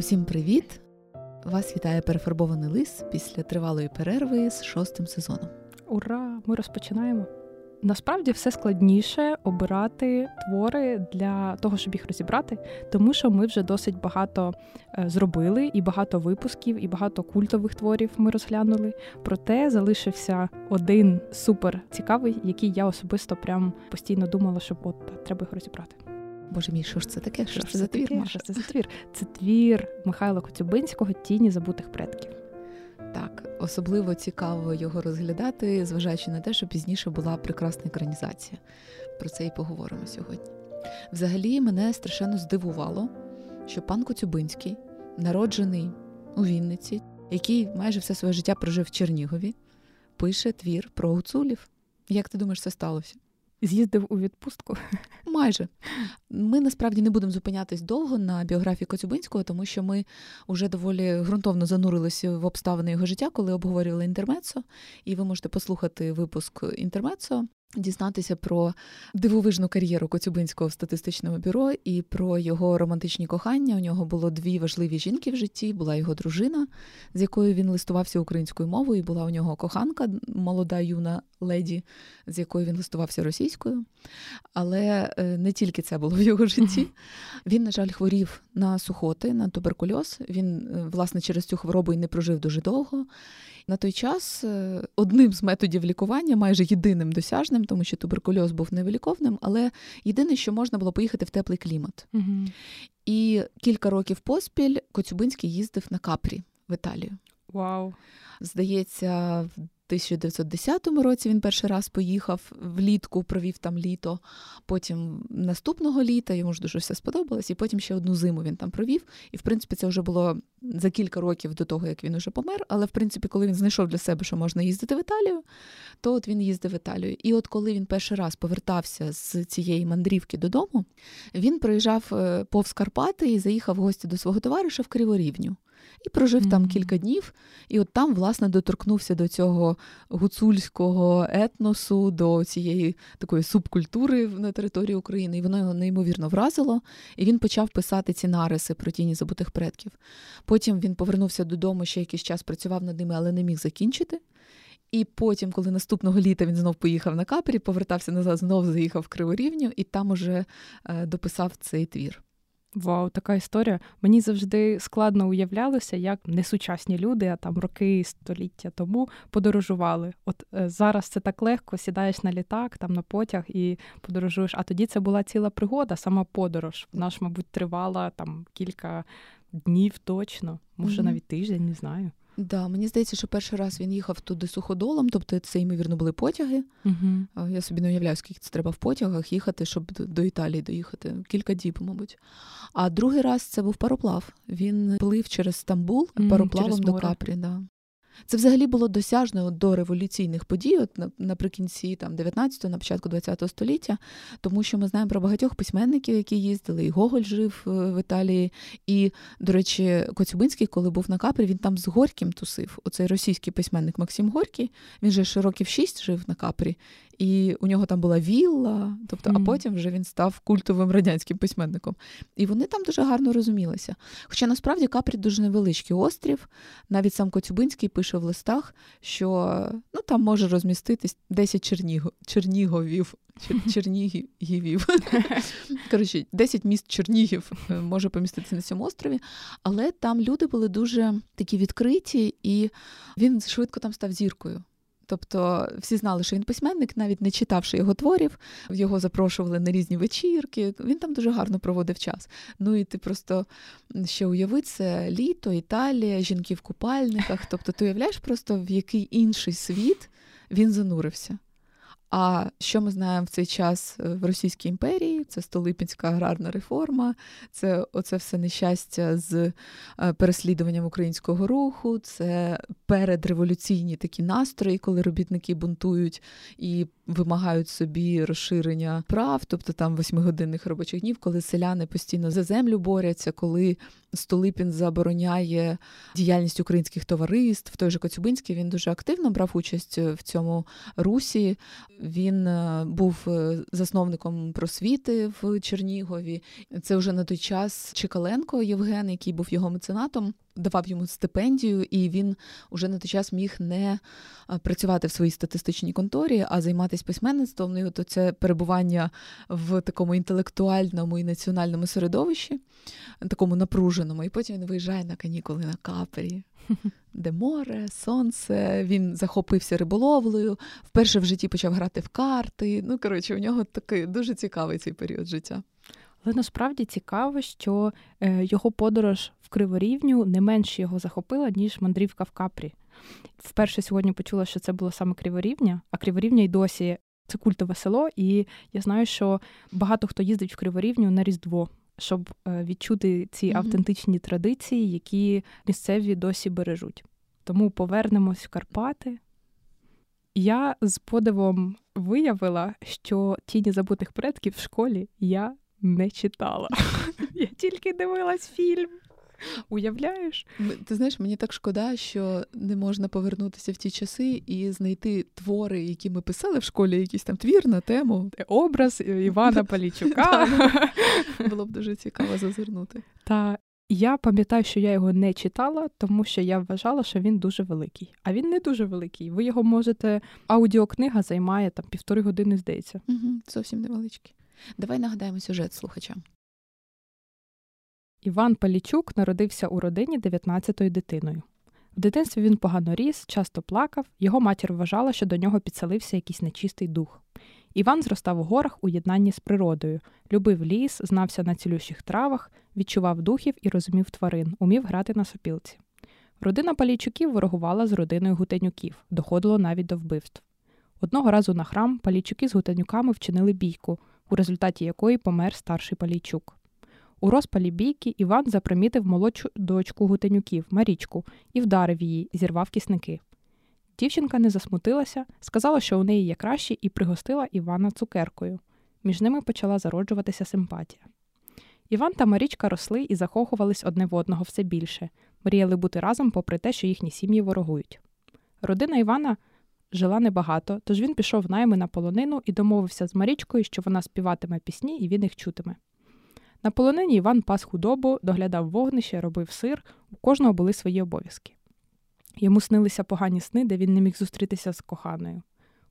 Усім привіт! Вас вітає перефарбований лис після тривалої перерви з шостим сезоном. Ура! Ми розпочинаємо. Насправді все складніше обирати твори для того, щоб їх розібрати, тому що ми вже досить багато е, зробили, і багато випусків, і багато культових творів ми розглянули. Проте залишився один супер цікавий, який я особисто прям постійно думала, що от треба їх розібрати. Боже мій, що ж це таке? Що, що ж це за твір? Маша? Що це за твір? Це твір Михайла Коцюбинського Тіні забутих предків. Так, особливо цікаво його розглядати, зважаючи на те, що пізніше була прекрасна екранізація. Про це і поговоримо сьогодні. Взагалі, мене страшенно здивувало, що пан Коцюбинський, народжений у Вінниці, який майже все своє життя прожив в Чернігові, пише твір про гуцулів. Як ти думаєш, це сталося? З'їздив у відпустку. Майже ми насправді не будемо зупинятись довго на біографії Коцюбинського, тому що ми вже доволі ґрунтовно занурилися в обставини його життя, коли обговорювали інтермецо. І ви можете послухати випуск інтермецо дізнатися про дивовижну кар'єру Коцюбинського в статистичному бюро і про його романтичні кохання. У нього було дві важливі жінки в житті. Була його дружина, з якою він листувався українською мовою. і Була у нього коханка, молода юна леді, з якою він листувався російською. Але е, не тільки це було в його житті. Він, на жаль, хворів на сухоти, на туберкульоз. Він, е, власне, через цю хворобу і не прожив дуже довго. На той час е, одним з методів лікування, майже єдиним досяжним, тому що туберкульоз був невиліковним, але єдине, що можна було поїхати в теплий клімат. І кілька років поспіль Коцюбинський їздив на капрі в Італію. Вау! Здається, в 1910 році він перший раз поїхав влітку, провів там літо. Потім наступного літа йому ж дуже все сподобалось, і потім ще одну зиму він там провів. І в принципі це вже було за кілька років до того, як він уже помер. Але в принципі, коли він знайшов для себе, що можна їздити в Італію, то от він їздив в Італію. І от коли він перший раз повертався з цієї мандрівки додому, він проїжджав е, повз Карпати і заїхав в гості до свого товариша в Криворівню і прожив mm-hmm. там кілька днів. І от там, власне, доторкнувся до цього гуцульського етносу, до цієї такої субкультури на території України. І воно його неймовірно вразило. І він почав писати ці нариси про тіні забутих предків. Потім він повернувся додому, ще якийсь час працював над ними, але не міг закінчити. І потім, коли наступного літа він знов поїхав на капері, повертався назад, знов заїхав в Криворівню і там уже е, дописав цей твір. Вау, така історія. Мені завжди складно уявлялося, як несучасні люди, а там роки століття тому подорожували. От е, зараз це так легко, сідаєш на літак, там на потяг і подорожуєш. А тоді це була ціла пригода, сама подорож. Вона ж, мабуть, тривала там кілька днів точно, може mm-hmm. навіть тиждень, не знаю. Да, мені здається, що перший раз він їхав туди суходолом, тобто це, ймовірно, були потяги. Угу. Я собі не уявляю, скільки це треба в потягах їхати, щоб до Італії доїхати. Кілька діб, мабуть. А другий раз це був пароплав. Він плив через Стамбул пароплавом через до Капрі. Да. Це взагалі було досяжно до революційних подій, от наприкінці там 19-го, на початку 20-го століття, тому що ми знаємо про багатьох письменників, які їздили, і Гоголь жив е, в Італії. І, до речі, Коцюбинський, коли був на капрі, він там з Горьким тусив. Оцей російський письменник Максим Горький. Він же років шість жив на капрі, і у нього там була вілла, тобто, mm. а потім вже він став культовим радянським письменником. І вони там дуже гарно розумілися. Хоча насправді Капрі дуже невеличкий острів. Навіть сам Коцюбинський пише в листах, що ну, там може розміститись 10 Черніго, Черніговів. Чернігівів. Коротше, 10 міст Чернігів е, може поміститися на цьому острові, але там люди були дуже такі відкриті, і він швидко там став зіркою. Тобто всі знали, що він письменник, навіть не читавши його творів, його запрошували на різні вечірки. Він там дуже гарно проводив час. Ну і ти просто ще уяви, це літо, Італія, жінки в купальниках. Тобто, ти уявляєш просто в який інший світ він занурився. А що ми знаємо в цей час е, в Російській імперії? Це Столипінська аграрна реформа, це оце все нещастя з е, переслідуванням українського руху, це передреволюційні такі настрої, коли робітники бунтують і вимагають собі розширення прав, тобто там восьмигодинних робочих днів, коли селяни постійно за землю борються, коли Столипін забороняє діяльність українських товариств. Той же Коцюбинський він дуже активно брав участь в цьому русі. Він е, був е, засновником просвіти в Чернігові. Це вже на той час Чекаленко Євген, який був його меценатом давав йому стипендію, і він уже на той час міг не працювати в своїй статистичній конторі, а займатися письменництвом. Ну, то це перебування в такому інтелектуальному і національному середовищі, такому напруженому. І потім він виїжджає на канікули на капері. Де море, сонце, він захопився риболовлею, вперше в житті почав грати в карти. Ну, коротше, у нього такий дуже цікавий цей період життя. Але насправді цікаво, що е, його подорож Криворівню не менше його захопила, ніж мандрівка в Капрі. Вперше сьогодні почула, що це було саме Криворівня, а Криворівня й досі це культове село, і я знаю, що багато хто їздить в Криворівню на Різдво, щоб е, відчути ці mm-hmm. автентичні традиції, які місцеві досі бережуть. Тому повернемось в Карпати. Я з подивом виявила, що тіні забутих предків в школі я не читала. Я тільки дивилась фільм. Уявляєш? Ти знаєш, мені так шкода, що не можна повернутися в ті часи і знайти твори, які ми писали в школі, якийсь там твір на тему. Образ Івана Палічука. Було б дуже цікаво зазирнути. Та я пам'ятаю, що я його не читала, тому що я вважала, що він дуже великий. А він не дуже великий. Ви його можете. Аудіокнига займає там півтори години, здається. Угу, Зовсім невеличкий. Давай нагадаємо сюжет слухачам. Іван Палічук народився у родині 19-ю дитиною. В дитинстві він погано ріс, часто плакав, його матір вважала, що до нього підселився якийсь нечистий дух. Іван зростав у горах у єднанні з природою, любив ліс, знався на цілющих травах, відчував духів і розумів тварин, умів грати на сопілці. Родина Палійчуків ворогувала з родиною гутенюків, доходило навіть до вбивств. Одного разу на храм палійчуки з гутенюками вчинили бійку, у результаті якої помер старший Палійчук. У розпалі бійки Іван запримітив молодшу дочку гутенюків Марічку і вдарив її, зірвав кісники. Дівчинка не засмутилася, сказала, що у неї є краще, і пригостила Івана цукеркою. Між ними почала зароджуватися симпатія. Іван та Марічка росли і захохувались одне в одного все більше, мріяли бути разом, попри те, що їхні сім'ї ворогують. Родина Івана жила небагато, тож він пішов найми на полонину і домовився з Марічкою, що вона співатиме пісні і він їх чутиме. На полонині Іван пас худобу, доглядав вогнище, робив сир, у кожного були свої обов'язки. Йому снилися погані сни, де він не міг зустрітися з коханою.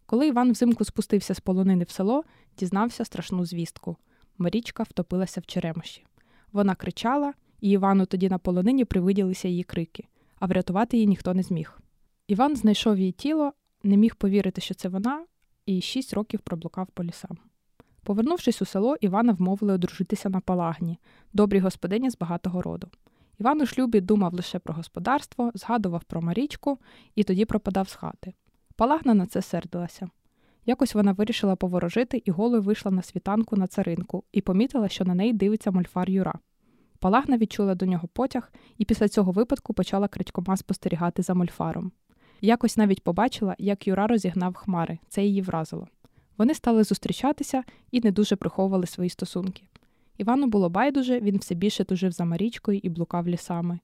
Коли Іван взимку спустився з полонини в село, дізнався страшну звістку. Марічка втопилася в черемоші. Вона кричала, і Івану тоді на полонині привиділися її крики, а врятувати її ніхто не зміг. Іван знайшов її тіло, не міг повірити, що це вона, і шість років проблукав по лісам. Повернувшись у село, Івана вмовили одружитися на палагні, добрій господині з багатого роду. Іван у шлюбі думав лише про господарство, згадував про Марічку і тоді пропадав з хати. Палагна на це сердилася. Якось вона вирішила поворожити і голою вийшла на світанку на царинку і помітила, що на неї дивиться мольфар Юра. Палагна відчула до нього потяг і після цього випадку почала крадькома спостерігати за мольфаром. Якось навіть побачила, як Юра розігнав хмари, це її вразило. Вони стали зустрічатися і не дуже приховували свої стосунки. Івану було байдуже, він все більше тужив за Марічкою і блукав лісами.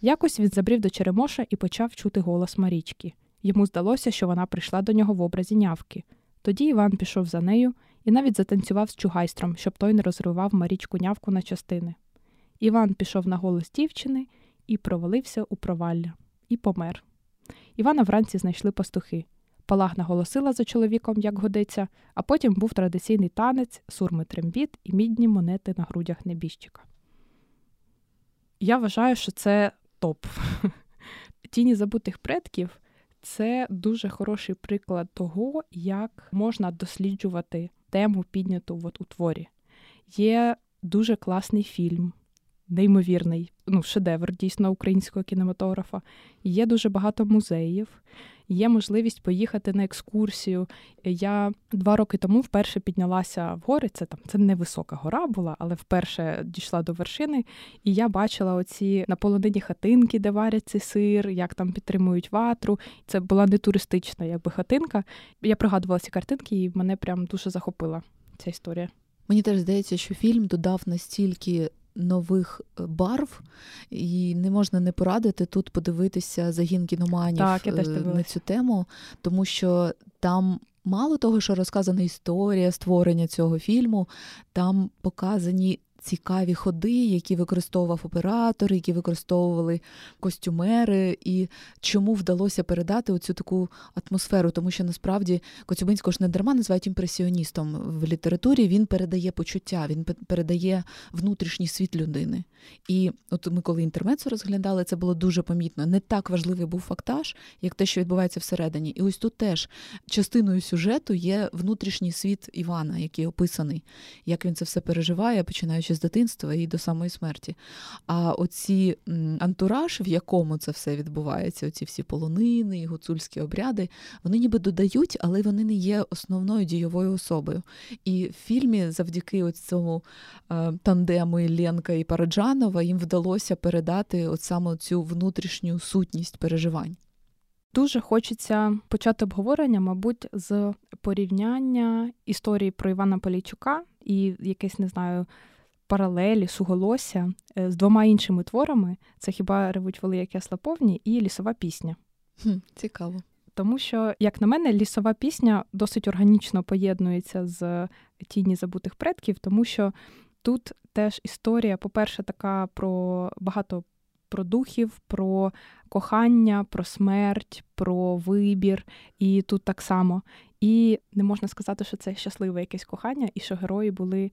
Якось він забрів до Черемоша і почав чути голос Марічки. Йому здалося, що вона прийшла до нього в образі нявки. Тоді Іван пішов за нею і навіть затанцював з чугайстром, щоб той не розривав Марічку нявку на частини. Іван пішов на голос дівчини і провалився у провалля, і помер. Івана вранці знайшли пастухи. Палах наголосила за чоловіком, як годиться, а потім був традиційний танець, сурми трембіт і мідні монети на грудях небіжчика. Я вважаю, що це топ. Тіні забутих предків це дуже хороший приклад того, як можна досліджувати тему, підняту от у творі. Є дуже класний фільм неймовірний, ну, шедевр дійсно українського кінематографа. Є дуже багато музеїв, є можливість поїхати на екскурсію. Я два роки тому вперше піднялася в гори. Це там це не висока гора була, але вперше дійшла до вершини. І я бачила оці на полонині хатинки, де варять цей сир, як там підтримують ватру. Це була не туристична, якби хатинка. Я пригадувала ці картинки, і мене прям дуже захопила ця історія. Мені теж здається, що фільм додав настільки нових е, барв, і не можна не порадити тут подивитися загін кіноманів так, е, на цю тему, тому що там. Мало того, що розказана історія створення цього фільму, там показані цікаві ходи, які використовував оператор, які використовували костюмери, і чому вдалося передати оцю таку атмосферу, тому що насправді Коцюбинського ж не дарма називають імпресіоністом в літературі. Він передає почуття, він передає внутрішній світ людини. І от ми, коли інтермецу розглядали, це було дуже помітно. Не так важливий був фактаж, як те, що відбувається всередині. І ось тут теж частиною сюжету є внутрішній світ Івана, який описаний, як він це все переживає, починаючи з дитинства і до самої смерті. А оці антураж, в якому це все відбувається, оці всі полонини, і гуцульські обряди, вони ніби додають, але вони не є основною дійовою особою. І в фільмі завдяки цьому е, тандему Ілленка і Параджанова їм вдалося передати от саме цю внутрішню сутність переживань. Дуже хочеться почати обговорення, мабуть, з порівняння історії про Івана Полійчука і якесь, не знаю, паралелі, суголосся е, з двома іншими творами: це хіба ревуть воли, як ясла повні, і лісова пісня. Хм, Цікаво. Тому що, як на мене, лісова пісня досить органічно поєднується з тіні забутих предків, тому що тут теж історія, по-перше, така про багато про духів, про кохання, про смерть, про вибір. І тут так само. І не можна сказати, що це щасливе якесь кохання, і що герої були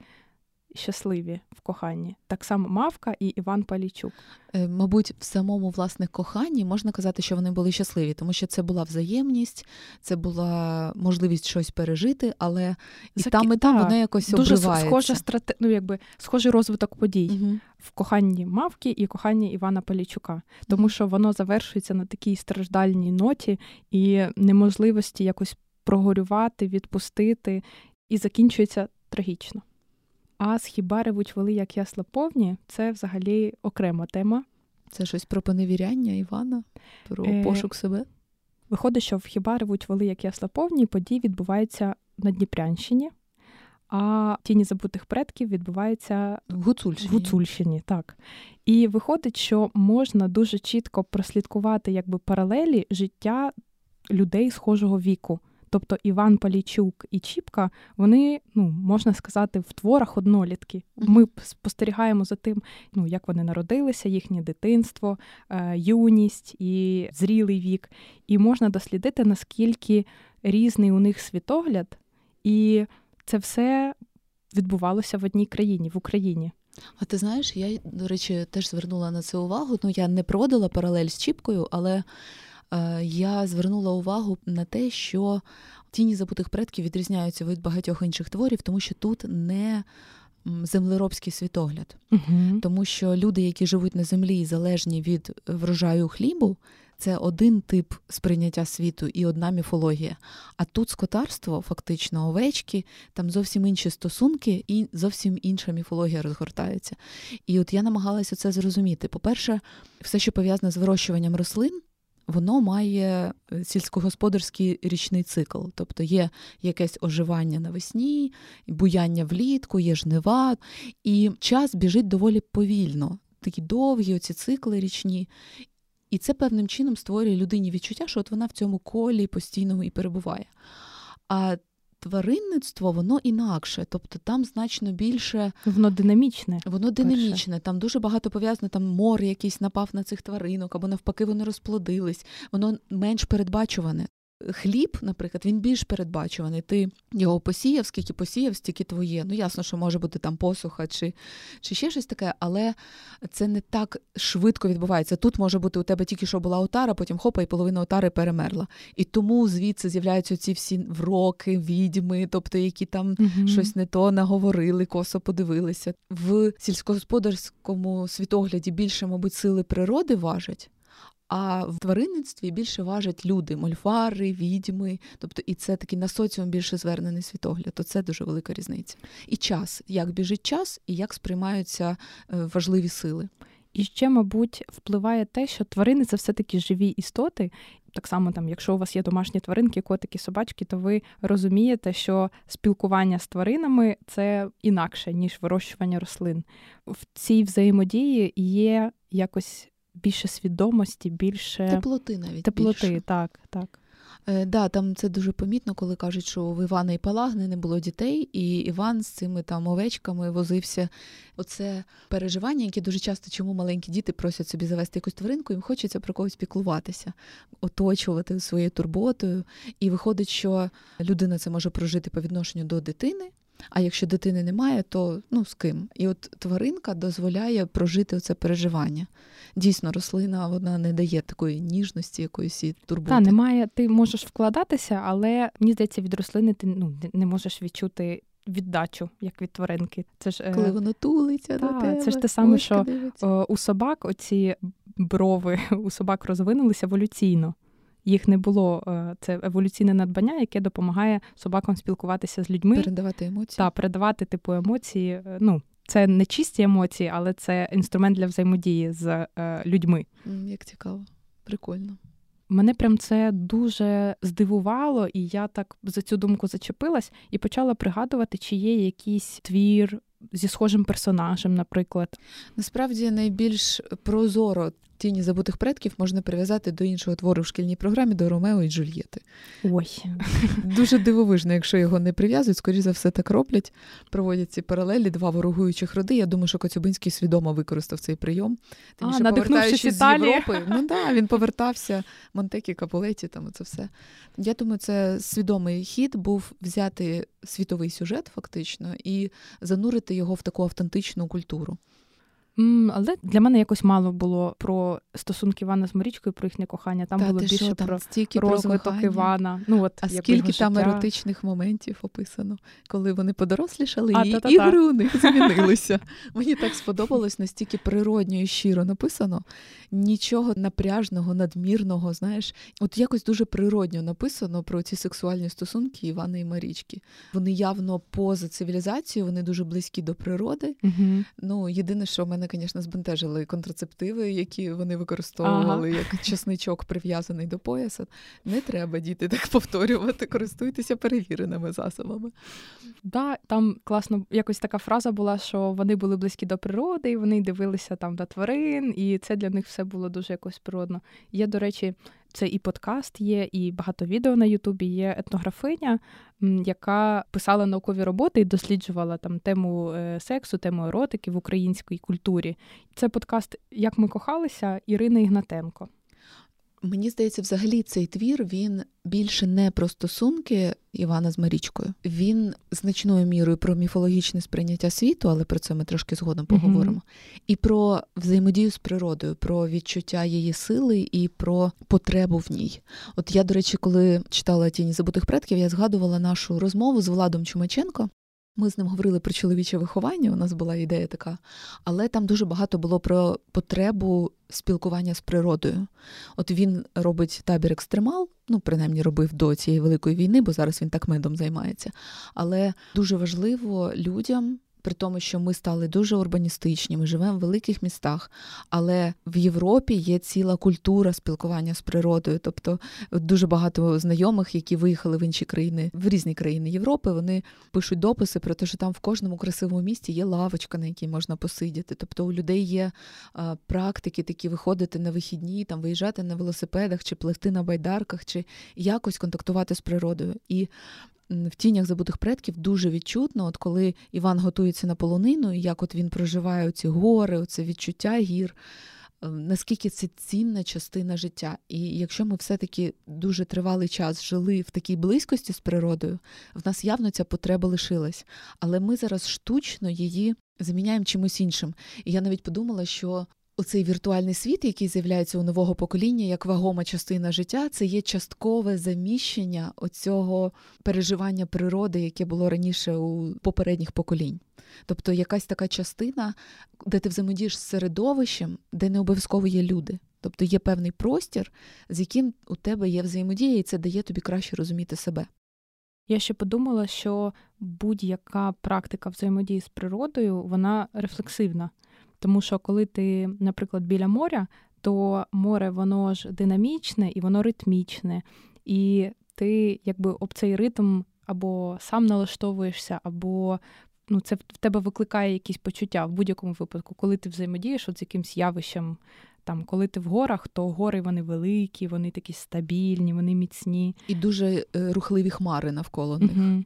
щасливі в коханні. Так само Мавка і Іван Палічук. Е, мабуть, в самому власне коханні можна казати, що вони були щасливі, тому що це була взаємність, це була можливість щось пережити, але і Зак... там і там вона якось дуже обривається. схожа страте... ну, якби схожий розвиток подій угу. в коханні Мавки і коханні Івана Палічука, тому що воно завершується на такій страждальній ноті і неможливості якось прогорювати, відпустити, і закінчується трагічно. А з хіба ревуть воли, як ясла повні, це взагалі окрема тема. Це щось про поневіряння Івана, про е... пошук себе. Виходить, що в хіба ревуть воли, як ясла повні, події відбуваються на Дніпрянщині, а тіні забутих предків відбуваються в Гуцульщині. В Гуцульщині, так. І виходить, що можна дуже чітко прослідкувати якби паралелі життя людей схожого віку. Тобто Іван Палійчук і Чіпка, вони, ну можна сказати, в творах однолітки. Ми спостерігаємо за тим, ну як вони народилися, їхнє дитинство, е, юність і зрілий вік. І можна дослідити, наскільки різний у них світогляд, і це все відбувалося в одній країні, в Україні. А ти знаєш, я, до речі, теж звернула на це увагу. Ну, я не проводила паралель з Чіпкою, але я звернула увагу на те, що тіні забутих предків відрізняються від багатьох інших творів, тому що тут не землеробський світогляд, угу. тому що люди, які живуть на землі, залежні від врожаю хлібу. Це один тип сприйняття світу і одна міфологія. А тут скотарство, фактично, овечки, там зовсім інші стосунки і зовсім інша міфологія розгортається. І от я намагалася це зрозуміти. По-перше, все, що пов'язане з вирощуванням рослин, воно має е, сільськогосподарський річний цикл. Тобто є якесь оживання навесні, буяння влітку, є жнива, і час біжить доволі повільно. Такі довгі оці цикли річні. І це певним чином створює людині відчуття, що от вона в цьому колі постійно і перебуває. А тваринництво воно інакше, тобто там значно більше воно динамічне. Воно динамічне. Перше. Там дуже багато пов'язано. Там мор якийсь напав на цих тваринок, або навпаки, вони розплодились. Воно менш передбачуване. Хліб, наприклад, він більш передбачуваний. Ти його посіяв, скільки посіяв, стільки твоє. Ну, ясно, що може бути там посуха чи чи ще щось таке, але це не так швидко відбувається. Тут може бути у тебе тільки що була отара, потім хопа, і половина отари перемерла. І тому звідси з'являються ці всі вроки, відьми, тобто які там угу. щось не то наговорили, косо подивилися. В сільськогосподарському світогляді більше, мабуть, сили природи важать. А в тваринництві більше важать люди, мольфари, відьми, тобто і це такий на соціум більше звернений світогляд. То це дуже велика різниця. І час, як біжить час, і як сприймаються е, важливі сили. І ще, мабуть, впливає те, що тварини це все-таки живі істоти. Так само, там, якщо у вас є домашні тваринки, котики, собачки, то ви розумієте, що спілкування з тваринами це інакше, ніж вирощування рослин. В цій взаємодії є якось більше свідомості, більше теплоти навіть теплоти, більше. так, так. Е, да, там це дуже помітно, коли кажуть, що в Івана і Палагни не було дітей, і Іван з цими там овечками возився. Оце переживання, яке дуже часто, чому маленькі діти просять собі завести якусь тваринку, їм хочеться про когось піклуватися, оточувати своєю турботою. І виходить, що людина це може прожити по відношенню до дитини. А якщо дитини немає, то ну з ким? І от тваринка дозволяє прожити це переживання. Дійсно, рослина вона не дає такої ніжності, якоїсь і турботи. Та немає. Ти можеш вкладатися, але мені здається, від рослини ти ну не можеш відчути. Віддачу, як від тваринки. Це ж е, коли воно тулиться та, до тебе. Це ж те саме, що дивиться. у собак оці брови у собак розвинулися еволюційно. Їх не було. Е, це еволюційне надбання, яке допомагає собакам спілкуватися з людьми, передавати емоції. та передавати типу емоції. Е, ну це не чисті емоції, але це інструмент для взаємодії з е, людьми. Як цікаво, прикольно. Мене прям це дуже здивувало, і я так за цю думку зачепилась і почала пригадувати, чи є якийсь твір зі схожим персонажем, наприклад. Насправді найбільш прозоро тіні забутих предків можна прив'язати до іншого твору в шкільній програмі до Ромео і Джульєти. Ой. Дуже дивовижно, якщо його не прив'язують, скоріше за все так роблять. Проводять ці паралелі, два ворогуючих роди. Я думаю, що Коцюбинський свідомо використав цей прийом. Тим, а, що повертаючись з Європи, ну да, він повертався Монтекі, Капулеті, там це все. Я думаю, це свідомий хід був взяти світовий сюжет, фактично, і занурити його в таку автентичну культуру. Але для мене якось мало було про стосунки Івана з Марічкою, про їхнє кохання. Там Та, було більше що, про стільки розвиток Івана. Ну от а скільки там життя. еротичних моментів описано, коли вони подорослішали, а, і ігри у них змінилися. Мені так сподобалось настільки природньо і щиро написано. Нічого напряжного, надмірного. Знаєш, от якось дуже природньо написано про ці сексуальні стосунки Івана і Марічки. Вони явно поза цивілізацією, вони дуже близькі до природи. Угу. Ну єдине, що в мене, звісно, збентежили контрацептиви, які вони використовували ага. як чесничок прив'язаний до пояса. Не треба діти так повторювати, користуйтеся перевіреними засобами. Да, там класно якось така фраза була, що вони були близькі до природи, і вони дивилися там до тварин, і це для них все було дуже якось природно. Є, до речі, це і подкаст є, і багато відео на Ютубі. Є етнографиня, яка писала наукові роботи і досліджувала там тему е, сексу, тему еротики в українській культурі. Це подкаст Як ми кохалися Ірина Ігнатенко. Мені здається, взагалі цей твір він більше не про стосунки Івана з Марічкою. Він значною мірою про міфологічне сприйняття світу, але про це ми трошки згодом поговоримо. Mm-hmm. І про взаємодію з природою, про відчуття її сили і про потребу в ній. От я, до речі, коли читала тіні забутих предків, я згадувала нашу розмову з Владом Чумаченко. Ми з ним говорили про чоловіче виховання, у нас була ідея така, але там дуже багато було про потребу спілкування з природою. От він робить табір екстремал, ну принаймні робив до цієї великої війни, бо зараз він так медом займається. Але дуже важливо людям при тому, що ми стали дуже урбаністичні, ми живемо в великих містах, але в Європі є ціла культура спілкування з природою. Тобто дуже багато знайомих, які виїхали в інші країни, в різні країни Європи, вони пишуть дописи про те, що там в кожному красивому місті є лавочка, на якій можна посидіти. Тобто у людей є практики, такі виходити на вихідні, там виїжджати на велосипедах, чи пливти на байдарках, чи якось контактувати з природою. І в тінях забутих предків дуже відчутно, от коли Іван готується на полонину, і як от він проживає ці гори, оце відчуття гір, е, наскільки це цінна частина життя. І якщо ми все-таки дуже тривалий час жили в такій близькості з природою, в нас явно ця потреба лишилась. Але ми зараз штучно її заміняємо чимось іншим. І я навіть подумала, що оцей віртуальний світ, який з'являється у нового покоління, як вагома частина життя, це є часткове заміщення оцього переживання природи, яке було раніше у попередніх поколінь. Тобто якась така частина, де ти взаємодієш з середовищем, де не обов'язково є люди. Тобто є певний простір, з яким у тебе є взаємодія, і це дає тобі краще розуміти себе. Я ще подумала, що будь-яка практика взаємодії з природою, вона рефлексивна. Тому що коли ти, наприклад, біля моря, то море воно ж динамічне і воно ритмічне. І ти якби об цей ритм або сам налаштовуєшся, або ну, це в тебе викликає якісь почуття в будь-якому випадку, коли ти взаємодієш от з якимсь явищем. Там, коли ти в горах, то гори вони великі, вони такі стабільні, вони міцні. І дуже е, рухливі хмари навколо них. Угу.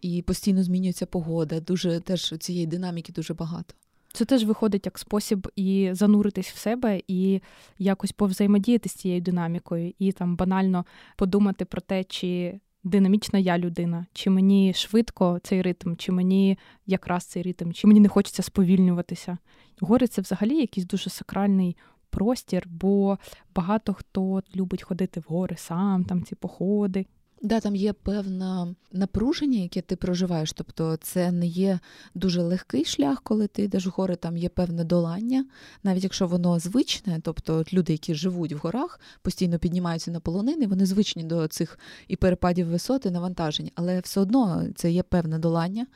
І постійно змінюється погода. Дуже теж цієї динаміки дуже багато. Це теж виходить як спосіб і зануритись в себе, і якось повзаємодіяти з цією динамікою, і там банально подумати про те, чи динамічна я людина, чи мені швидко цей ритм, чи мені якраз цей ритм, чи мені не хочеться сповільнюватися. Гори це взагалі якийсь дуже сакральний простір, бо багато хто любить ходити в гори сам, там ці походи. Да, там є певне напруження, яке ти проживаєш. Тобто це не є дуже легкий шлях, коли ти йдеш в гори, там є певне долання, навіть якщо воно звичне, тобто люди, які живуть в горах, постійно піднімаються на полонини, вони звичні до цих і перепадів висоти, навантажень, але все одно це є певне долання.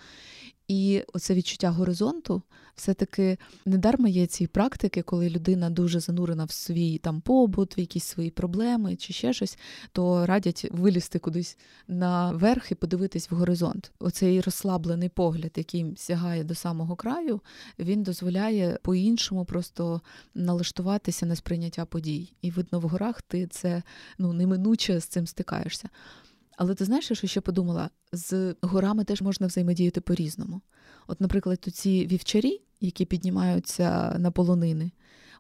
І оце відчуття горизонту все-таки недарма є ці практики, коли людина дуже занурена в свій там побут, в якісь свої проблеми чи ще щось, то радять вилізти кудись наверх і подивитись в горизонт. Оцей розслаблений погляд, який сягає до самого краю, він дозволяє по-іншому просто налаштуватися на сприйняття подій. І видно, в горах ти це ну неминуче з цим стикаєшся. Але ти знаєш, що ще подумала? З горами теж можна взаємодіяти по-різному. От, наприклад, ці вівчарі, які піднімаються на полонини,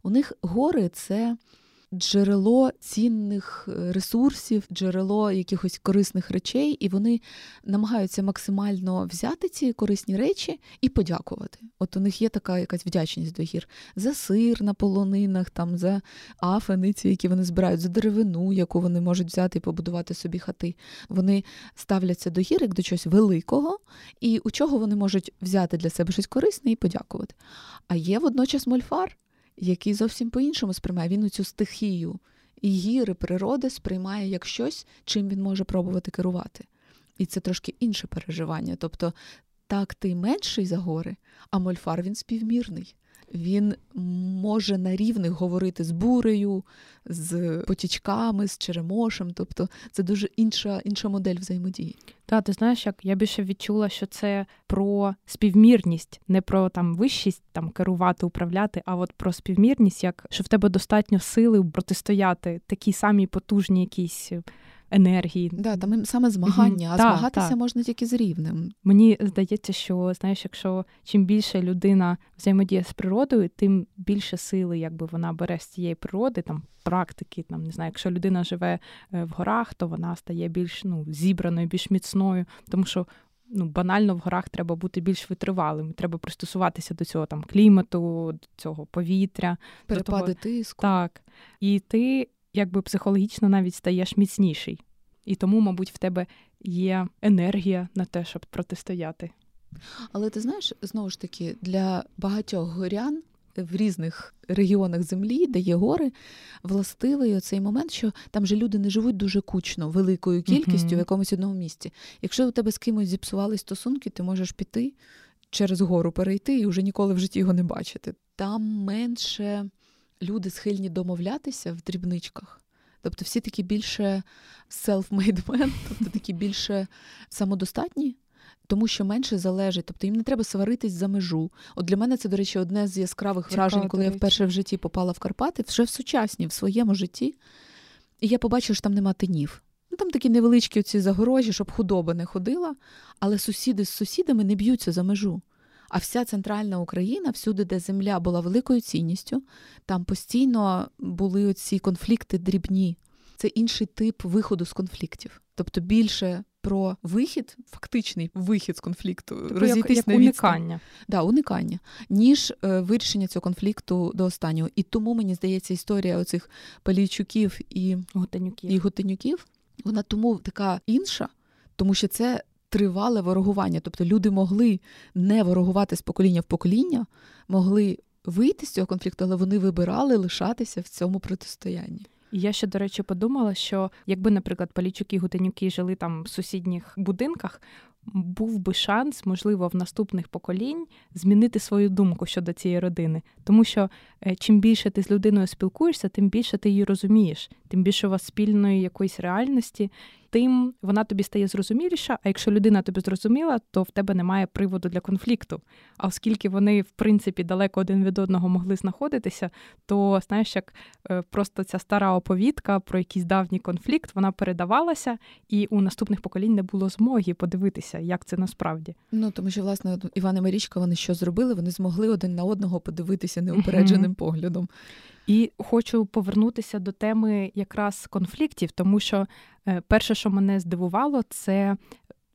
у них гори це джерело цінних е, ресурсів, джерело якихось корисних речей, і вони намагаються максимально взяти ці корисні речі і подякувати. От у них є така якась вдячність до гір за сир на полонинах, там за афениці, які вони збирають, за деревину, яку вони можуть взяти і побудувати собі хати. Вони ставляться до гір як до чогось великого, і у чого вони можуть взяти для себе щось корисне і подякувати. А є водночас мольфар який зовсім по-іншому сприймає. Він цю стихію і гіри природи сприймає як щось, чим він може пробувати керувати. І це трошки інше переживання. Тобто так ти менший за гори, а мольфар він співмірний він може на рівних говорити з бурею, з потічками, з черемошем. Тобто це дуже інша інша модель взаємодії. Так, ти знаєш, як я більше відчула, що це про співмірність, не про там вищість там керувати, управляти, а от про співмірність, як що в тебе достатньо сили протистояти такій самій потужній якійсь енергії. Да, там саме змагання, а та, змагатися та. можна тільки з рівнем. Мені здається, що знаєш, якщо чим більше людина взаємодіє з природою, тим більше сили, якби вона бере з цієї природи, там практики. Там не знаю, якщо людина живе е, в горах, то вона стає більш ну зібраною, більш міцною, тому що. Ну, банально в горах треба бути більш витривалим, треба пристосуватися до цього там клімату, до цього повітря, перепади до того... тиску. Так. І ти якби психологічно навіть стаєш міцніший. І тому, мабуть, в тебе є енергія на те, щоб протистояти. Але ти знаєш, знову ж таки, для багатьох горян в різних регіонах землі, де є гори, властивий оцей момент, що там же люди не живуть дуже кучно, великою кількістю uh-huh. в якомусь одному місці. Якщо у тебе з кимось зіпсували стосунки, ти можеш піти через гору перейти і вже ніколи в житті його не бачити. Там менше люди схильні домовлятися в дрібничках. Тобто всі такі більше self-made men, тобто такі більше самодостатні, тому що менше залежить. Тобто їм не треба сваритись за межу. От для мене це, до речі, одне з яскравих Цікаво, вражень, коли я вперше в житті попала в Карпати, вже в сучасній, в своєму житті. І я побачила, що там нема тинів. Ну, Там такі невеличкі оці загорожі, щоб худоба не ходила, але сусіди з сусідами не б'ються за межу. А вся центральна Україна, всюди, де земля була великою цінністю, там постійно були оці конфлікти дрібні. Це інший тип виходу з конфліктів. Тобто більше про вихід, фактичний вихід з конфлікту, тобто розійтись як, як на уникання. Да, уникання, ніж е, вирішення цього конфлікту до останнього. І тому мені здається, історія оцих Палійчуків і Готенюків. і Готенюків, вона тому така інша, тому що це тривале ворогування. Тобто люди могли не ворогувати з покоління в покоління, могли вийти з цього конфлікту, але вони вибирали лишатися в цьому протистоянні. Я ще, до речі, подумала, що якби, наприклад, Палічуки і Гутенюки жили там в сусідніх будинках, був би шанс, можливо, в наступних поколінь змінити свою думку щодо цієї родини. Тому що е, чим більше ти з людиною спілкуєшся, тим більше ти її розумієш, тим більше у вас спільної якоїсь реальності, тим вона тобі стає зрозуміліша. А якщо людина тобі зрозуміла, то в тебе немає приводу для конфлікту. А оскільки вони, в принципі, далеко один від одного могли знаходитися, то знаєш, як е, просто ця стара оповідка про якийсь давній конфлікт вона передавалася, і у наступних поколінь не було змоги подивитися, як це насправді. Ну тому що власне Іван і Марічка вони що зробили? Вони змогли один на одного подивитися неупередженим mm-hmm. поглядом. І хочу повернутися до теми якраз конфліктів, тому що перше, що мене здивувало, це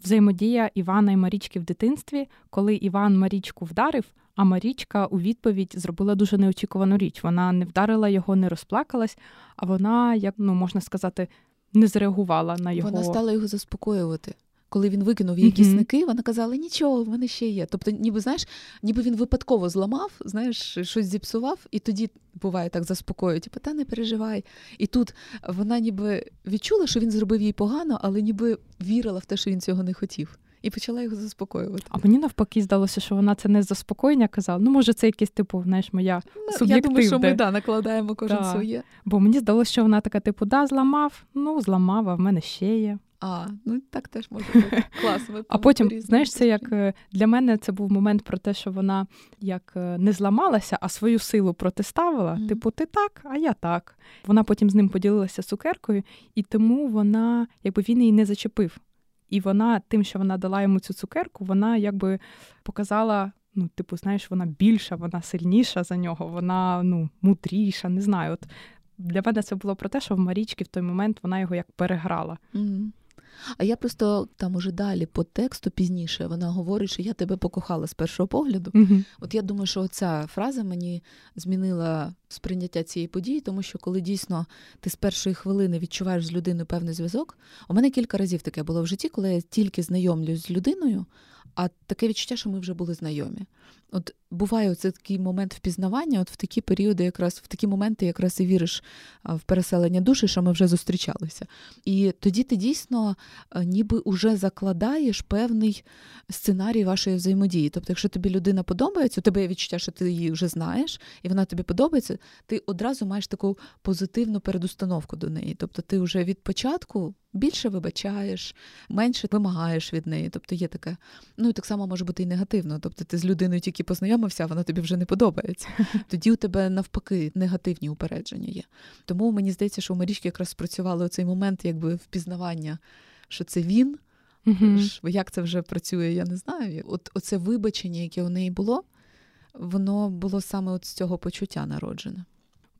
взаємодія Івана і Марічки в дитинстві, коли Іван Марічку вдарив. А Марічка у відповідь зробила дуже неочікувану річ. Вона не вдарила його, не розплакалась, а вона, як ну можна сказати, не зреагувала на його. Вона стала його заспокоювати коли він викинув її кисники, вона казала, нічого, в мене ще є. Тобто, ніби знаєш, ніби він випадково зламав, знаєш, щось зіпсував, і тоді буває так заспокоює, типу, та не переживай. І тут вона ніби відчула, що він зробив їй погано, але ніби вірила в те, що він цього не хотів. І почала його заспокоювати. А мені навпаки здалося, що вона це не заспокоєння казала. Ну, може, це якесь типу, знаєш, моя ну, Я думаю, що ми да, накладаємо кожен да. своє. Бо мені здалося, що вона така, типу, да, зламав, ну, зламав, а в мене ще є. А, ну так теж може бути. Клас. А потім, знаєш, це як е, для мене це був момент про те, що вона як е, не зламалася, а свою силу протиставила. Mm-hmm. Типу, ти так, а я так. Вона потім з ним поділилася цукеркою, і тому вона, якби він її не зачепив. І вона, тим, що вона дала йому цю цукерку, вона якби показала. Ну, типу, знаєш, вона більша, вона сильніша за нього, вона ну, мудріша, не знаю. От Для мене це було про те, що в Марічки в той момент вона його як переграла. Mm-hmm. А я просто там уже далі по тексту пізніше вона говорить, що я тебе покохала з першого погляду. uh От я думаю, що ця фраза мені змінила сприйняття цієї події, тому що коли дійсно ти з першої хвилини відчуваєш з людиною певний зв'язок, у мене кілька разів таке було в житті, коли я тільки знайомлюсь з людиною, а таке відчуття, що ми вже були знайомі. От буває оце такий момент впізнавання, от в такі періоди, якраз в такі моменти, якраз і віриш в переселення душі, що ми вже зустрічалися. І тоді ти дійсно ніби уже закладаєш певний сценарій вашої взаємодії. Тобто, якщо тобі людина подобається, у тебе є відчуття, що ти її вже знаєш, і вона тобі подобається, ти одразу маєш таку позитивну передустановку до неї. Тобто, ти вже від початку. Більше вибачаєш, менше вимагаєш від неї. Тобто є таке. Ну і так само може бути і негативно. Тобто ти з людиною тільки познайомився, а вона тобі вже не подобається. Тоді у тебе навпаки негативні упередження є. Тому мені здається, що у Марічки якраз спрацювали цей момент якби впізнавання, що це він. uh Як це вже працює, я не знаю. От Оце вибачення, яке у неї було, воно було саме от з цього почуття народжене.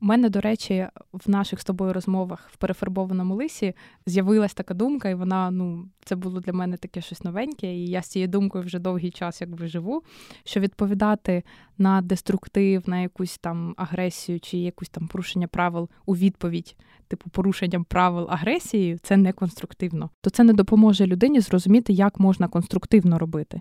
У мене, до речі, в наших з тобою розмовах в перефарбованому лисі з'явилась така думка, і вона, ну, це було для мене таке щось новеньке, і я з цією думкою вже довгий час якби живу. Що відповідати на деструктив, на якусь там агресію чи якусь там порушення правил у відповідь, типу порушенням правил агресії, це не конструктивно. То це не допоможе людині зрозуміти, як можна конструктивно робити.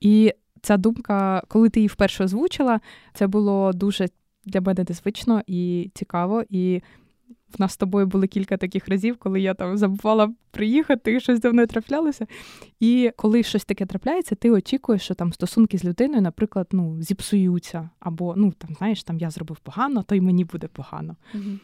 І ця думка, коли ти її вперше озвучила, це було дуже для мене незвично і цікаво. І в нас з тобою були кілька таких разів, коли я там забувала приїхати, і щось давно траплялося. І коли щось таке трапляється, ти очікуєш, що там стосунки з людиною, наприклад, ну, зіпсуються, або ну там знаєш, там я зробив погано, то й мені буде погано. Угу.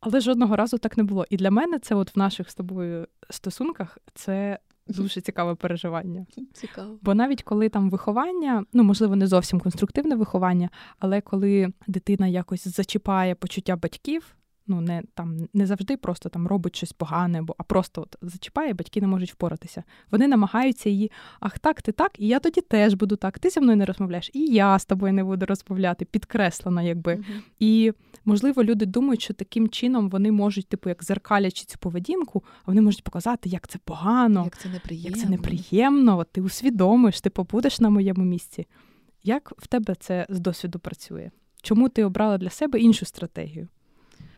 Але жодного разу так не було. І для мене це, от в наших з тобою стосунках, це дуже цікаве переживання. Цікаво. Бо навіть коли там виховання, ну можливо, не зовсім конструктивне виховання, але коли дитина якось зачіпає почуття батьків. Ну, не там не завжди просто там робить щось погане, бо а просто от зачіпає, батьки не можуть впоратися. Вони намагаються її, ах, так, ти так, і я тоді теж буду так. Ти зі мною не розмовляєш, і я з тобою не буду розмовляти, підкреслено, якби. Uh-huh. І можливо, люди думають, що таким чином вони можуть, типу, як зеркалячи цю поведінку, вони можуть показати, як це погано, як це неприємно. Як це неприємно. От ти усвідомиш, ти побудеш на моєму місці. Як в тебе це з досвіду працює? Чому ти обрала для себе іншу стратегію?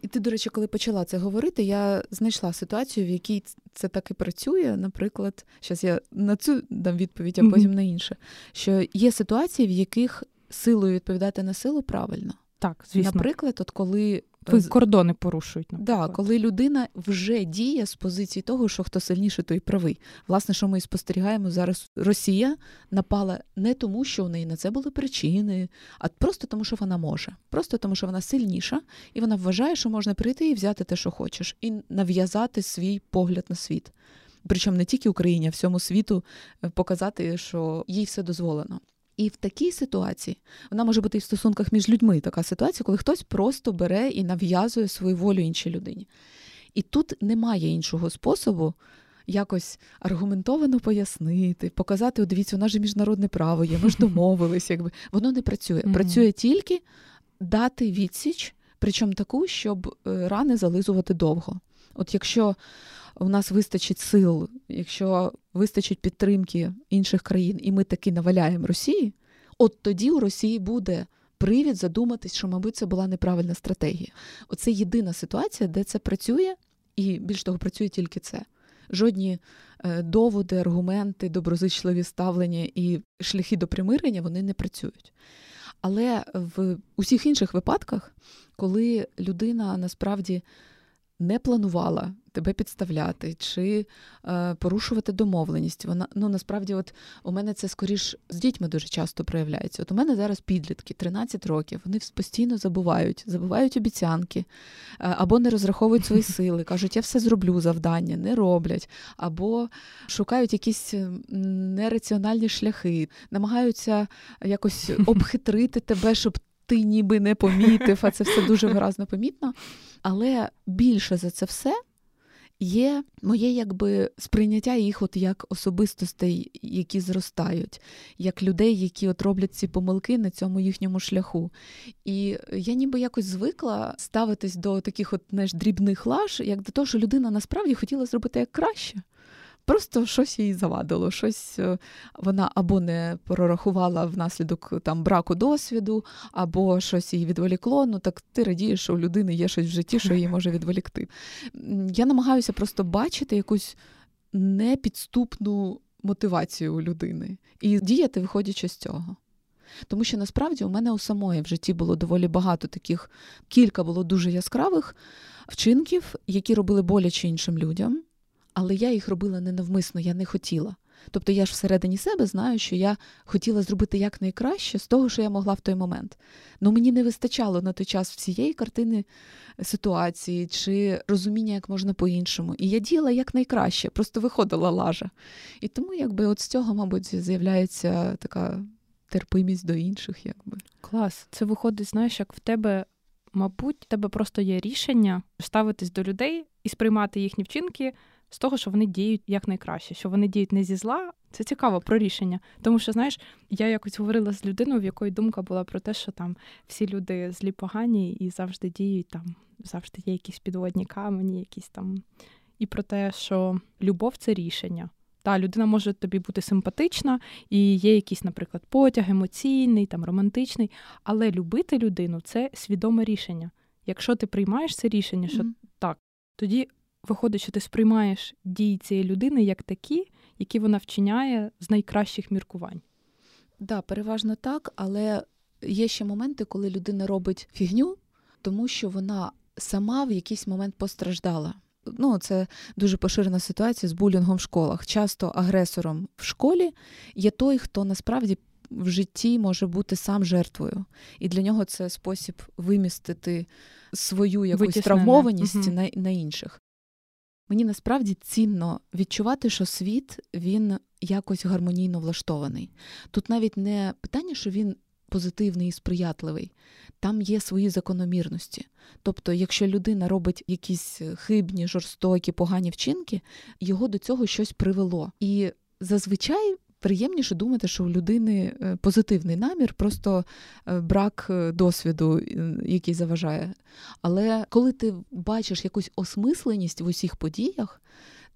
І ти, до речі, коли почала це говорити, я знайшла ситуацію, в якій це так і працює. Наприклад, зараз я на цю дам відповідь, а потім mm-hmm. на інше. Що є ситуації, в яких силою відповідати на силу правильно. Так, звісно. Наприклад, от коли ви кордони порушують. наприклад. Да, коли людина вже діє з позиції того, що хто сильніше, той правий. Власне, що ми спостерігаємо зараз, Росія напала не тому, що у неї на це були причини, а просто тому, що вона може, просто тому, що вона сильніша, і вона вважає, що можна прийти і взяти те, що хочеш, і нав'язати свій погляд на світ. Причому не тільки Україні, а всьому світу е, показати, що їй все дозволено. І в такій ситуації вона може бути і в стосунках між людьми така ситуація, коли хтось просто бере і нав'язує свою волю іншій людині. І тут немає іншого способу якось аргументовано пояснити, показати, дивіться, у нас же міжнародне право є, ми ж домовились, якби воно не працює. Mm-hmm. Працює тільки дати відсіч, причому таку, щоб е, рани зализувати довго. От якщо у нас вистачить сил, якщо вистачить підтримки інших країн, і ми таки наваляємо Росії, от тоді у Росії буде привід задуматись, що, мабуть, це була неправильна стратегія. Оце єдина ситуація, де це працює, і більш того, працює тільки це. Жодні е, доводи, аргументи, доброзичливі ставлення і шляхи до примирення вони не працюють. Але в усіх інших випадках, коли людина насправді не планувала тебе підставляти чи е, порушувати домовленість. Вона ну насправді, от у мене це скоріш з дітьми дуже часто проявляється. От у мене зараз підлітки 13 років. Вони постійно забувають, забувають обіцянки, е, або не розраховують свої сили, кажуть, я все зроблю завдання, не роблять, або шукають якісь нераціональні шляхи, намагаються якось обхитрити тебе, щоб ти ніби не помітив, а це все дуже виразно помітно. Але більше за це все є моє якби сприйняття їх от як особистостей, які зростають, як людей, які от роблять ці помилки на цьому їхньому шляху. І я ніби якось звикла ставитись до таких от знаєш, дрібних лаж, як до того, що людина насправді хотіла зробити як краще. Просто щось їй завадило, щось е, вона або не прорахувала внаслідок там браку досвіду, або щось її відволікло. Ну так ти радієш, що у людини є щось в житті, що її може відволікти. Я намагаюся просто бачити якусь непідступну мотивацію у людини і діяти, виходячи з цього. Тому що насправді у мене у самої в житті було доволі багато таких, кілька було дуже яскравих вчинків, які робили боляче іншим людям але я їх робила ненавмисно, я не хотіла. Тобто я ж всередині себе знаю, що я хотіла зробити якнайкраще з того, що я могла в той момент. Ну мені не вистачало на той час всієї картини ситуації чи розуміння, як можна по-іншому. І я діяла якнайкраще, просто виходила лажа. І тому, якби, от з цього, мабуть, з'являється така терпимість до інших. якби. Клас. Це виходить, знаєш, як в тебе. Мабуть, в тебе просто є рішення ставитись до людей і сприймати їхні вчинки з того, що вони діють якнайкраще, що вони діють не зі зла. Це цікаво про рішення. Тому що, знаєш, я якось говорила з людиною, в якої думка була про те, що там всі люди злі погані і завжди діють там, завжди є якісь підводні камені, якісь там. І про те, що любов це рішення. Та людина може тобі бути симпатична, і є якийсь, наприклад, потяг емоційний, там романтичний, але любити людину це свідоме рішення. Якщо ти приймаєш це рішення, що mm-hmm. так, тоді виходить, що ти сприймаєш дії цієї людини як такі, які вона вчиняє з найкращих міркувань. Так, да, переважно так, але є ще моменти, коли людина робить фігню, тому що вона сама в якийсь момент постраждала. Ну, це дуже поширена ситуація з булінгом в школах. Часто агресором в школі є той, хто насправді в житті може бути сам жертвою, і для нього це спосіб вимістити свою якусь Витіснене. травмованість угу. на, на інших. Мені насправді цінно відчувати, що світ він якось гармонійно влаштований. Тут навіть не питання, що він позитивний і сприятливий, там є свої закономірності. Тобто, якщо людина робить якісь хибні, жорстокі, погані вчинки, його до цього щось привело. І зазвичай приємніше думати, що у людини е, позитивний намір, просто е, брак е, досвіду, який заважає. Але коли ти бачиш якусь осмисленість в усіх подіях,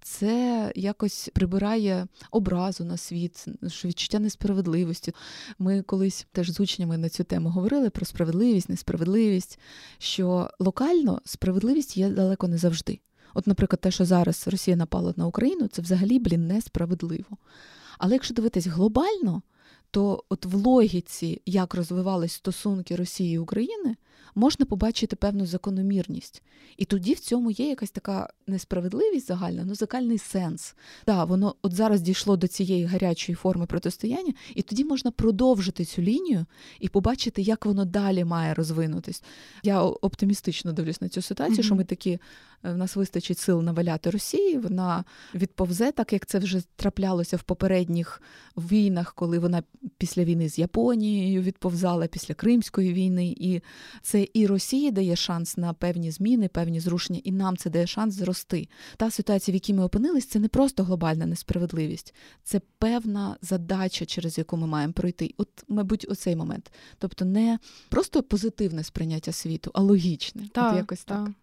це якось прибирає образу на світ, відчуття несправедливості. Ми колись теж з учнями на цю тему говорили про справедливість, несправедливість, що локально справедливість є далеко не завжди. От, наприклад, те, що зараз Росія напала на Україну, це взагалі, блін, несправедливо. Але якщо дивитись глобально, то от в логіці, як розвивались стосунки Росії і України, можна побачити певну закономірність. І тоді в цьому є якась така несправедливість загальна, ну загальний сенс. Так, воно от зараз дійшло до цієї гарячої форми протистояння, і тоді можна продовжити цю лінію і побачити, як воно далі має розвинутись. Я оптимістично дивлюсь на цю ситуацію, mm-hmm. що ми такі Е, в нас вистачить сил наваляти Росії. Вона відповзе, так як це вже траплялося в попередніх війнах, коли вона після війни з Японією відповзала після Кримської війни. І це і Росії дає шанс на певні зміни, певні зрушення, і нам це дає шанс зрости. Та ситуація, в якій ми опинились, це не просто глобальна несправедливість, це певна задача, через яку ми маємо пройти. От, мабуть, оцей момент. Тобто не просто позитивне сприйняття світу, а логічне. Так, От якось так. так.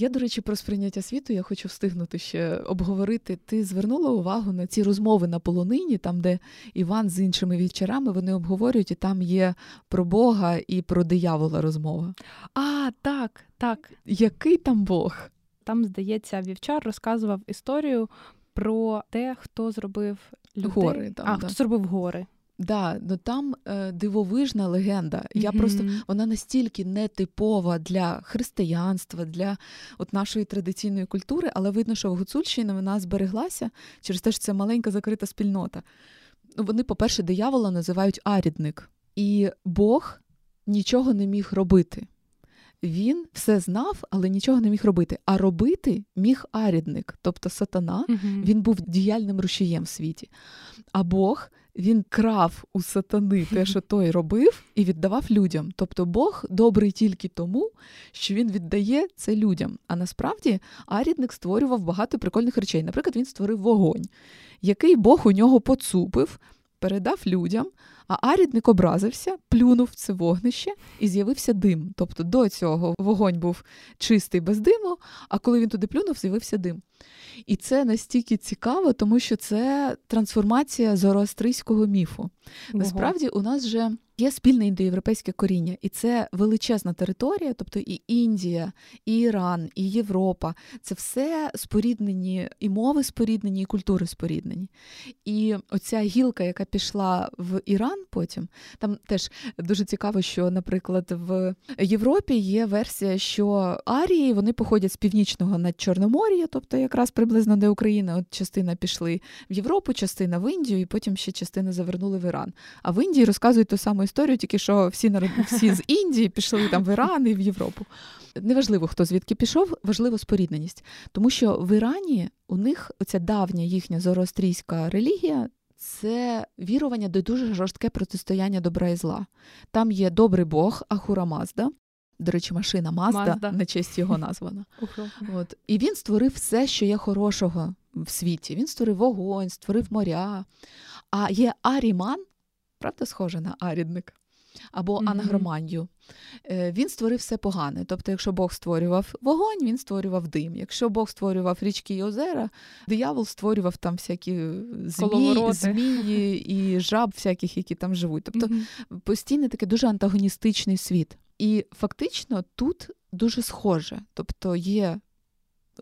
Я, до речі, про сприйняття світу я хочу встигнути ще обговорити. Ти звернула увагу на ці розмови на полонині, там, де Іван з іншими вівчарами вони обговорюють, і там є про Бога і про диявола розмова. А, так, так. Який там Бог? Там, здається, вівчар розказував історію про те, хто зробив людей. Гори, там, а, да. хто зробив гори. Да, ну там е, дивовижна легенда. Я mm-hmm. просто вона настільки нетипова для християнства, для от нашої традиційної культури, але видно, що в Гуцульщині вона збереглася через те, що це маленька закрита спільнота. Вони, по-перше, диявола називають арідник, і Бог нічого не міг робити. Він все знав, але нічого не міг робити. А робити міг арідник, тобто сатана, mm-hmm. він був діяльним рушієм в світі. А Бог він крав у сатани те, що той робив, і віддавав людям. Тобто Бог добрий тільки тому, що він віддає це людям. А насправді арідник створював багато прикольних речей. Наприклад, він створив вогонь, який Бог у нього поцупив, передав людям. А арідник образився, плюнув це вогнище і з'явився дим. Тобто до цього вогонь був чистий без диму, а коли він туди плюнув, з'явився дим. І це настільки цікаво, тому що це трансформація зороастрийського міфу. Насправді, у нас вже є спільне індоєвропейське коріння, і це величезна територія, тобто і Індія, і Іран, і Європа. Це все споріднені і мови споріднені, і культури споріднені. І оця гілка, яка пішла в Іран потім, там теж дуже цікаво, що, наприклад, в Європі є версія, що Арії вони походять з північного над Чорномор'я, тобто якраз приблизно де Україна. От частина пішли в Європу, частина в Індію, і потім ще частина завернули в Іран. А в Індії розказують ту саму історію, тільки що всі народ... всі з Індії пішли там в Іран і в Європу. Неважливо, хто звідки пішов, важливо спорідненість. Тому що в Ірані у них оця давня їхня зороастрійська релігія. Це вірування до дуже жорстке протистояння добра і зла. Там є добрий Бог, Ахура Мазда, до речі, машина Мазда, Мазда. на честь його названа. От. І він створив все, що є хорошого в світі. Він створив вогонь, створив моря. А є Аріман, правда, схоже на арідник, або mm-hmm. анагроманію. Е, він створив все погане. Тобто, якщо Бог створював вогонь, він створював дим. Якщо Бог створював річки і озера, диявол створював там всякі змії, змії і жаб, всяких, які там живуть. Тобто mm-hmm. постійно такий дуже антагоністичний світ. І фактично тут дуже схоже. Тобто є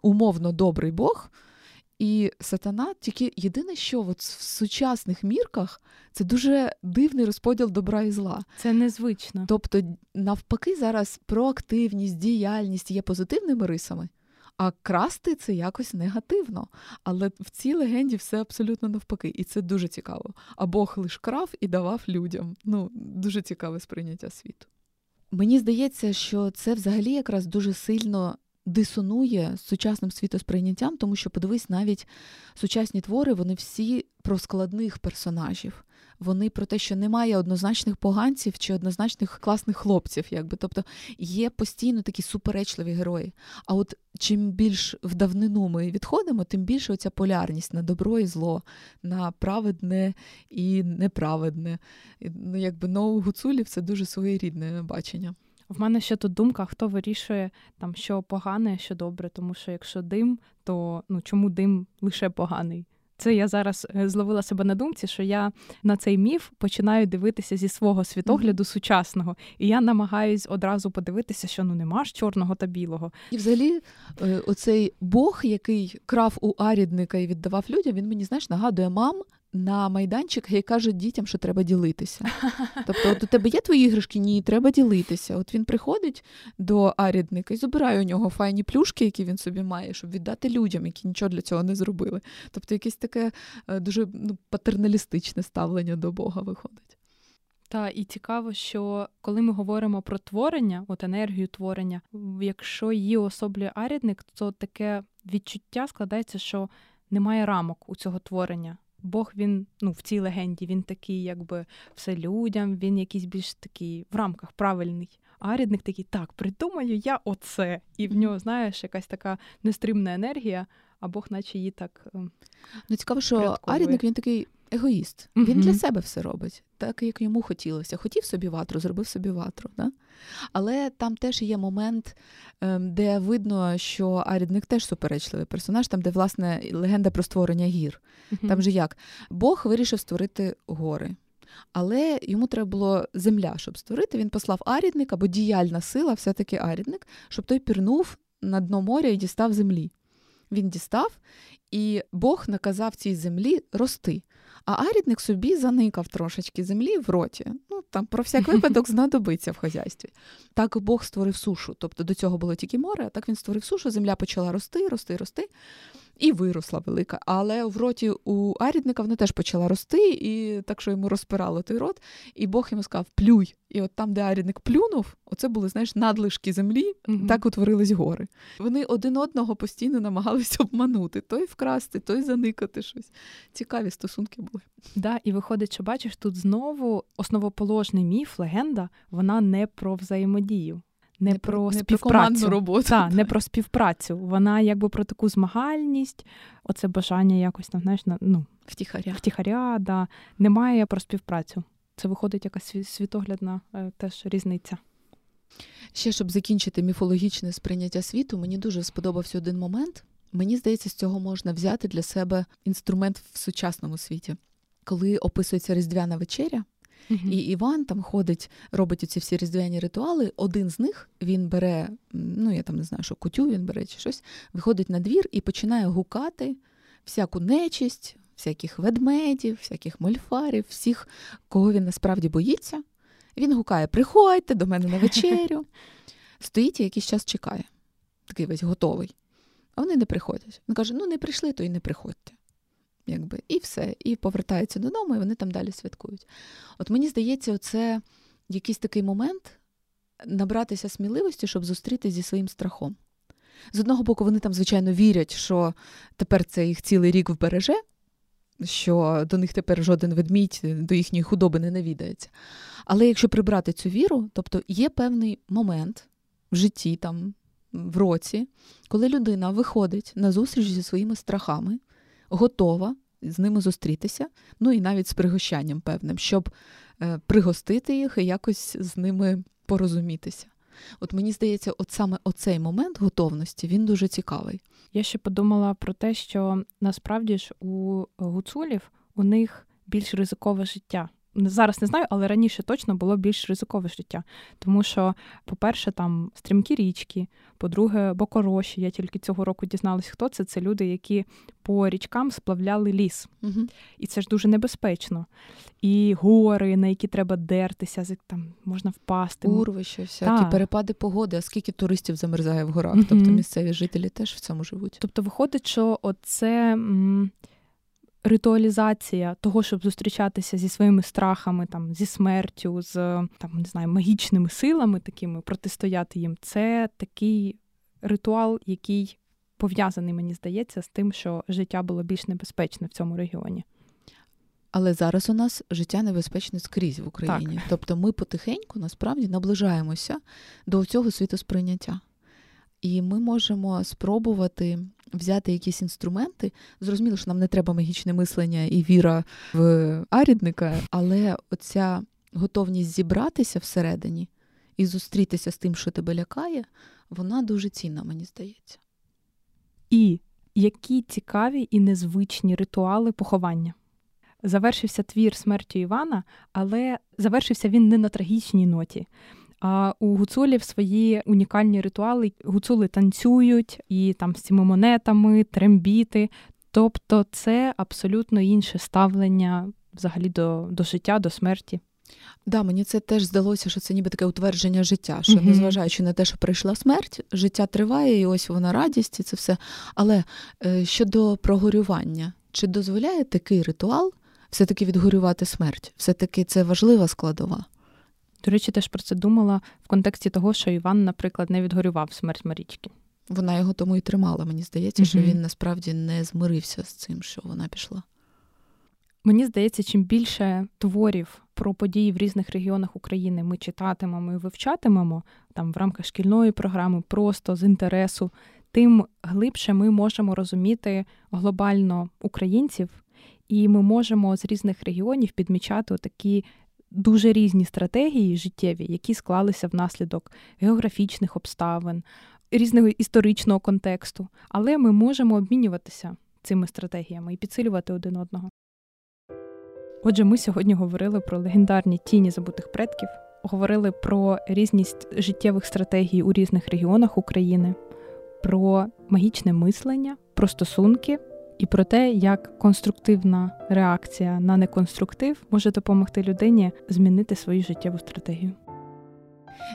умовно добрий Бог. І сатана тільки єдине, що от в сучасних мірках це дуже дивний розподіл добра і зла. Це незвично. Тобто, навпаки, зараз проактивність, діяльність є позитивними рисами, а красти це якось негативно. Але в цій легенді все абсолютно навпаки, і це дуже цікаво. А Бог лиш крав і давав людям. Ну, дуже цікаве сприйняття світу. Мені здається, що це взагалі якраз дуже сильно дисонує з сучасним світосприйняттям, тому що, подивись, навіть сучасні твори, вони всі про складних персонажів. Вони про те, що немає однозначних поганців чи однозначних класних хлопців, якби тобто є постійно такі суперечливі герої. А от чим більш в давнину ми відходимо, тим більше оця полярність на добро і зло, на праведне і неправедне. Ну, якби но гуцулів це дуже своєрідне бачення. В мене ще тут думка, хто вирішує там, що погане, що добре, тому що якщо дим, то ну чому дим лише поганий? Це я зараз е, зловила себе на думці, що я на цей міф починаю дивитися зі свого світогляду mm-hmm. сучасного, і я намагаюсь одразу подивитися, що ну нема ж чорного та білого. І взагалі, е, оцей Бог, який крав у арідника і віддавав людям, він мені знаєш нагадує мам, на майданчик і каже дітям, що треба ділитися. Тобто, от у тебе є твої іграшки? Ні, треба ділитися. От він приходить до арідника і забирає у нього файні плюшки, які він собі має, щоб віддати людям, які нічого для цього не зробили. Тобто, якесь таке е, дуже ну, патерналістичне ставлення до Бога виходить. Та і цікаво, що коли ми говоримо про творення, от енергію творення, якщо її особлює арідник, то таке відчуття складається, що немає рамок у цього творення. Бог він ну в цій легенді він такий, якби все людям, він якийсь більш такий в рамках правильний. А рідник такий, так, придумаю я оце. І в нього, знаєш, якась така нестримна енергія, а Бог, наче її так. Ем, ну, цікаво, що Арідник він такий егоїст. Він mm-hmm. для себе все робить, так як йому хотілося. Хотів собі ватру, зробив собі ватру. Да? Але там теж є момент, ем, де видно, що Арідник теж суперечливий персонаж, там, де власне легенда про створення гір. Mm-hmm. Там же як Бог вирішив створити гори. Але йому треба було земля, щоб створити. Він послав арідник або діяльна сила, все-таки арідник, щоб той пірнув на дно моря і дістав землі. Він дістав, і Бог наказав цій землі рости. А арідник собі заникав трошечки землі в роті. Ну там про всяк випадок знадобиться в хазяйстві. Так Бог створив сушу. Тобто до цього було тільки море, а так він створив сушу, земля почала рости, рости, рости і виросла велика. Але в роті у арідника вона теж почала рости, і так що йому розпирало той рот, і Бог йому сказав плюй. І от там, де арідник плюнув, оце були знаєш надлишки землі, угу. так утворились гори. Вони один одного постійно намагалися обманути той вкрасти, той заникати щось. Цікаві стосунки були. Да, і виходить, що бачиш, тут знову основоположний міф, легенда, вона не про взаємодію не, не про не співпрацю про роботу. Та, не про співпрацю. Вона якби про таку змагальність, оце бажання якось там, знаєш, ну, втіхаря. Втіхаря, да. Немає про співпрацю. Це виходить якась світоглядна е, теж різниця. Ще щоб закінчити міфологічне сприйняття світу, мені дуже сподобався один момент. Мені здається, з цього можна взяти для себе інструмент в сучасному світі. Коли описується Різдвяна вечеря, Uh-huh. І Іван там ходить, робить ці всі різдвяні ритуали. Один з них він бере, ну я там не знаю, що кутю він бере чи щось, виходить на двір і починає гукати всяку нечисть, всяких ведмедів, всяких мольфарів, всіх, кого він насправді боїться. Він гукає: Приходьте до мене на вечерю. Стоїть і якийсь час чекає, такий весь готовий. А вони не приходять. Він каже: ну не прийшли, то і не приходьте якби, і все, і повертаються додому, і вони там далі святкують. От мені здається, це якийсь такий момент набратися сміливості, щоб зустрітися зі своїм страхом. З одного боку, вони там, звичайно, вірять, що тепер це їх цілий рік вбереже, що до них тепер жоден ведмідь до їхньої худоби не навідається. Але якщо прибрати цю віру, тобто є певний момент в житті, там, в році, коли людина виходить на зустріч зі своїми страхами, готова з ними зустрітися, ну і навіть з пригощанням певним, щоб е, пригостити їх і якось з ними порозумітися. От мені здається, от саме оцей момент готовності він дуже цікавий. Я ще подумала про те, що насправді ж у гуцулів у них більш ризикове життя зараз не знаю, але раніше точно було більш ризикове життя. Тому що, по-перше, там стрімкі річки, по-друге, бокороші. Я тільки цього року дізналась, хто це. Це люди, які по річкам сплавляли ліс. Угу. І це ж дуже небезпечно. І гори, на які треба дертися, там можна впасти. Урвища, всякі так. перепади погоди, а скільки туристів замерзає в горах. Угу. Тобто місцеві жителі теж в цьому живуть. Тобто, виходить, що оце. М- ритуалізація того, щоб зустрічатися зі своїми страхами, там зі смертю, з там не знаю, магічними силами, такими протистояти їм, це такий ритуал, який пов'язаний, мені здається, з тим, що життя було більш небезпечне в цьому регіоні. Але зараз у нас життя небезпечне скрізь в Україні. Так. Тобто ми потихеньку насправді наближаємося до цього світосприйняття. І ми можемо спробувати взяти якісь інструменти. Зрозуміло, що нам не треба магічне мислення і віра в арідника, але оця готовність зібратися всередині і зустрітися з тим, що тебе лякає, вона дуже цінна, мені здається. І які цікаві і незвичні ритуали поховання. Завершився твір смертю Івана, але завершився він не на трагічній ноті. А у гуцулів свої унікальні ритуали. Гуцули танцюють і там з цими монетами, трембіти. Тобто це абсолютно інше ставлення взагалі до, до життя, до смерті. Да, мені це теж здалося, що це ніби таке утвердження життя, що, mm-hmm. незважаючи на те, що прийшла смерть, життя триває, і ось вона радість, і це все. Але е, щодо прогорювання, чи дозволяє такий ритуал все-таки відгорювати смерть? Все-таки це важлива складова. До речі, теж про це думала в контексті того, що Іван, наприклад, не відгорював смерть Марічки. Вона його тому і тримала. Мені здається, що він насправді не змирився з цим, що вона пішла. Мені здається, чим більше творів про події в різних регіонах України ми читатимемо і вивчатимемо там в рамках шкільної програми, просто з інтересу, тим глибше ми можемо розуміти глобально українців, і ми можемо з різних регіонів підмічати такі дуже різні стратегії життєві, які склалися внаслідок географічних обставин, різного історичного контексту. Але ми можемо обмінюватися цими стратегіями і підсилювати один одного. Отже, ми сьогодні говорили про легендарні тіні забутих предків, говорили про різність життєвих стратегій у різних регіонах України, про магічне мислення, про стосунки і про те, як конструктивна реакція на неконструктив може допомогти людині змінити свою життєву стратегію.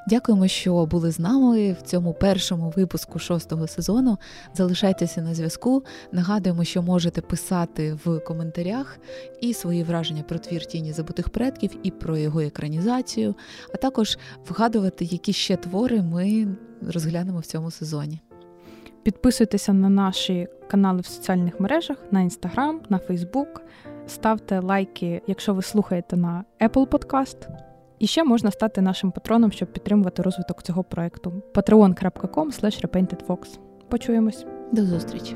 Дякуємо, що були з нами в цьому першому випуску шостого сезону. Залишайтеся на зв'язку. Нагадуємо, що можете писати в коментарях і свої враження про твір тіні забутих предків, і про його екранізацію, а також вгадувати, які ще твори ми розглянемо в цьому сезоні. Підписуйтеся на наші канали в соціальних мережах на Інстаграм, на Фейсбук. Ставте лайки, якщо ви слухаєте на Apple Podcast. І ще можна стати нашим патроном, щоб підтримувати розвиток цього проекту. patreon.com Почуємось. До зустрічі.